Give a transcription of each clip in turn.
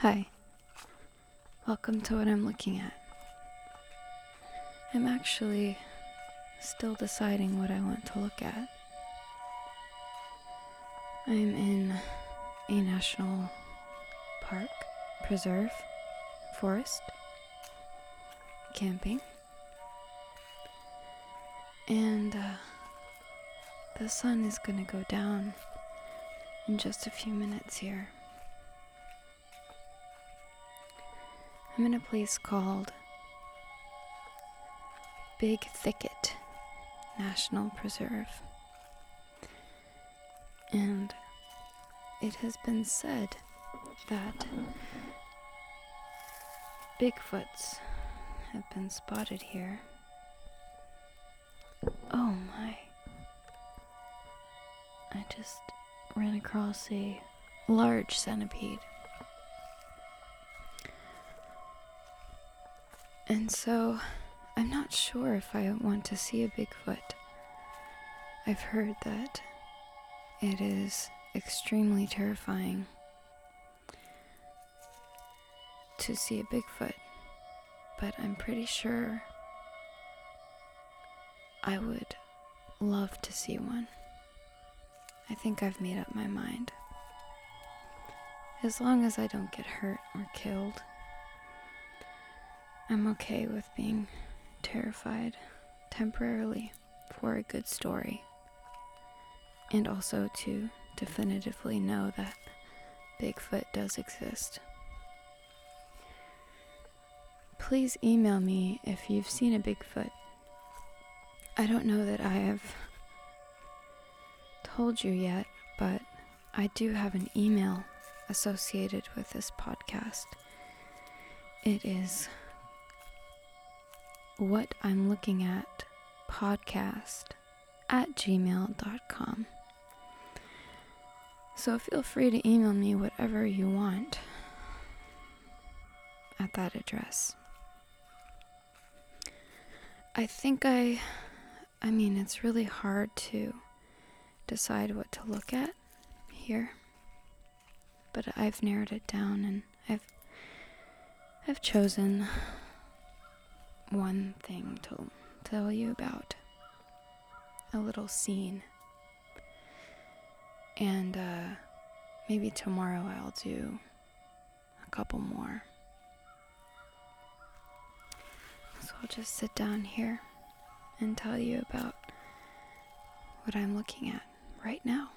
Hi. Welcome to what I'm looking at. I'm actually still deciding what I want to look at. I'm in a national park, preserve, forest, camping, and uh, the sun is gonna go down in just a few minutes here. I'm in a place called Big Thicket National Preserve. And it has been said that Bigfoots have been spotted here. Oh my. I just ran across a large centipede. And so I'm not sure if I want to see a Bigfoot. I've heard that it is extremely terrifying to see a Bigfoot, but I'm pretty sure I would love to see one. I think I've made up my mind. As long as I don't get hurt or killed, I'm okay with being terrified temporarily for a good story. And also to definitively know that Bigfoot does exist. Please email me if you've seen a Bigfoot. I don't know that I have told you yet, but I do have an email associated with this podcast. It is what I'm looking at podcast at gmail.com. So feel free to email me whatever you want at that address. I think I, I mean, it's really hard to decide what to look at here, but I've narrowed it down and I've, I've chosen one thing to tell you about a little scene. And uh, maybe tomorrow I'll do a couple more. So I'll just sit down here and tell you about what I'm looking at right now.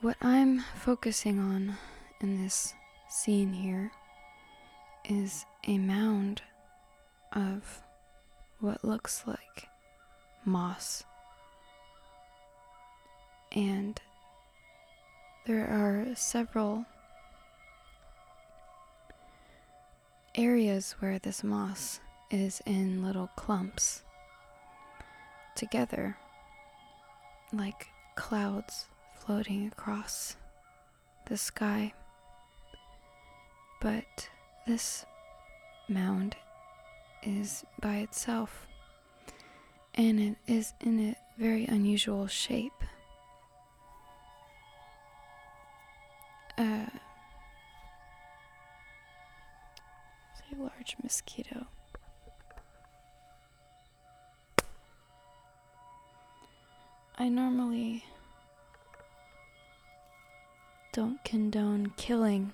What I'm focusing on in this scene here is a mound of what looks like moss. And there are several areas where this moss is in little clumps together, like clouds floating across the sky. But this mound is by itself, and it is in a very unusual shape. Uh, a large mosquito. I normally don't condone killing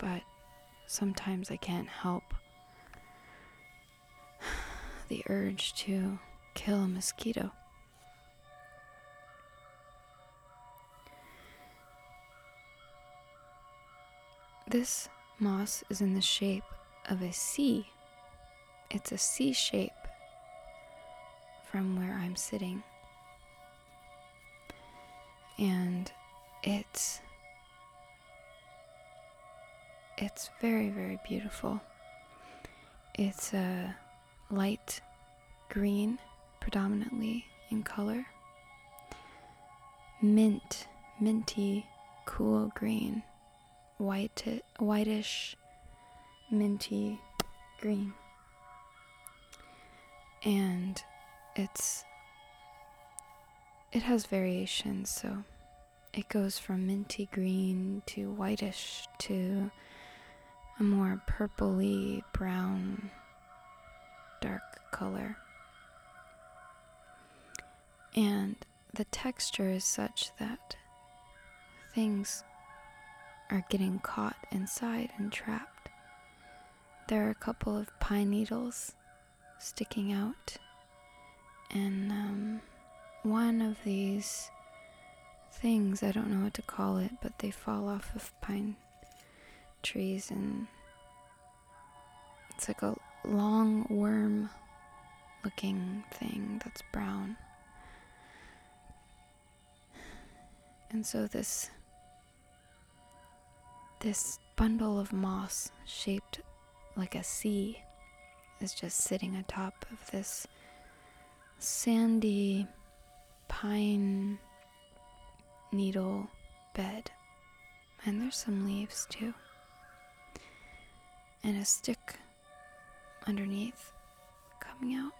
but sometimes I can't help the urge to kill a mosquito. This moss is in the shape of a C. It's a C shape from where I'm sitting. And it's it's very, very beautiful. It's a light green, predominantly in color. Mint, minty, cool green, white, whitish, minty green. And it's it has variations, so it goes from minty green to whitish to a more purpley brown dark color. And the texture is such that things are getting caught inside and trapped. There are a couple of pine needles sticking out, and um, one of these things, I don't know what to call it, but they fall off of pine trees, and it's like a long worm looking thing that's brown. And so this this bundle of moss shaped like a C is just sitting atop of this sandy pine needle bed. And there's some leaves too. And a stick underneath coming out.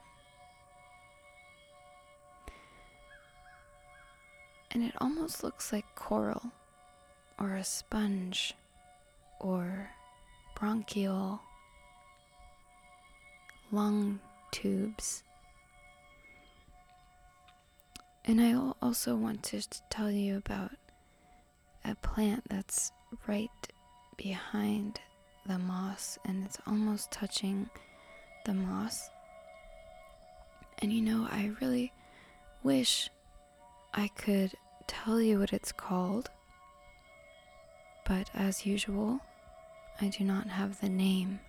and it almost looks like coral or a sponge or bronchial lung tubes. And I also want to tell you about a plant that's right behind the moss and it's almost touching the moss. And you know, I really wish I could tell you what it's called, but as usual, I do not have the name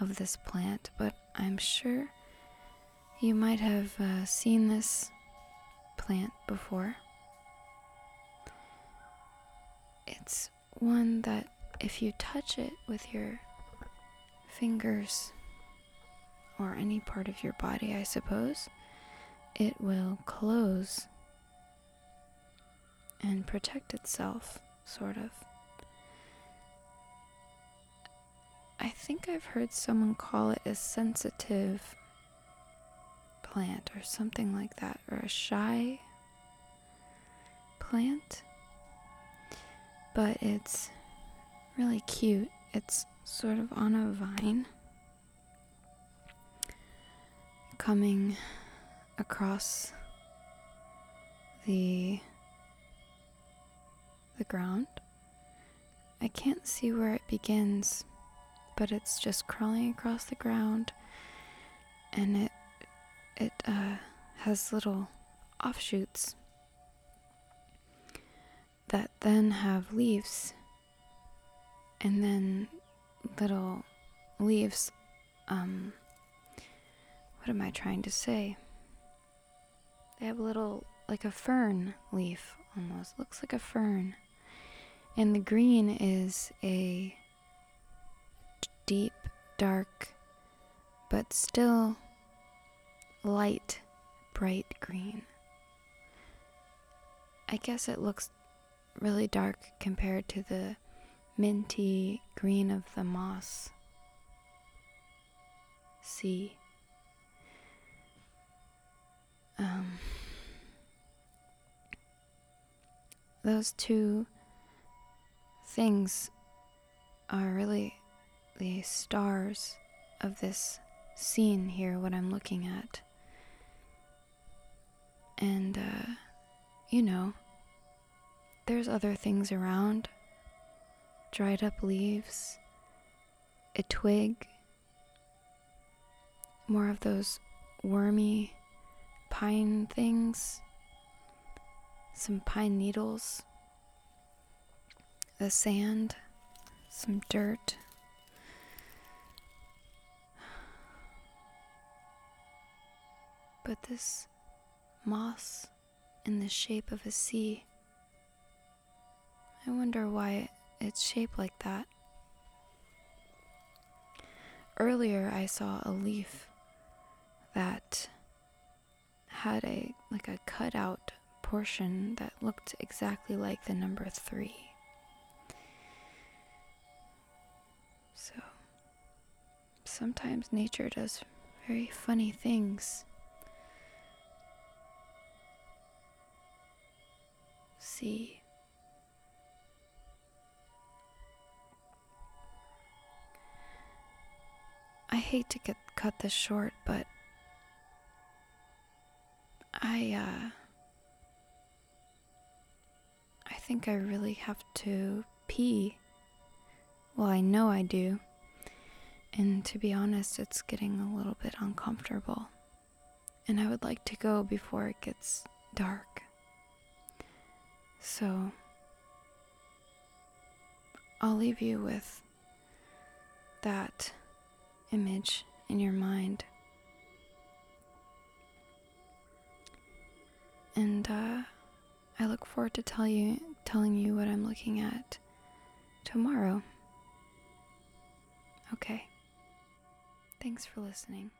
of this plant, but I'm sure you might have uh, seen this plant before. It's one that, if you touch it with your fingers or any part of your body, I suppose, it will close and protect itself, sort of. I think I've heard someone call it a sensitive plant or something like that, or a shy plant. But it's really cute. It's sort of on a vine coming across the the ground. I can't see where it begins, but it's just crawling across the ground and it it uh, has little offshoots that then have leaves and then little leaves um what am I trying to say? They have a little like a fern leaf almost looks like a fern and the green is a deep, dark, but still light, bright green. I guess it looks really dark compared to the minty green of the moss C. Um, those two things are really the stars of this scene here, what I'm looking at. And, uh, you know, there's other things around dried up leaves, a twig, more of those wormy pine things, some pine needles the sand, some dirt. But this moss in the shape of a C, I wonder why it's shaped like that. Earlier, I saw a leaf that had a like a cutout portion that looked exactly like the number three. So sometimes nature does very funny things. see. I hate to get cut this short, but I uh I think I really have to pee. Well, I know I do. And to be honest, it's getting a little bit uncomfortable. And I would like to go before it gets dark. So I'll leave you with that image in your mind. And uh, I look forward to tell you telling you what I'm looking at tomorrow. Okay. Thanks for listening.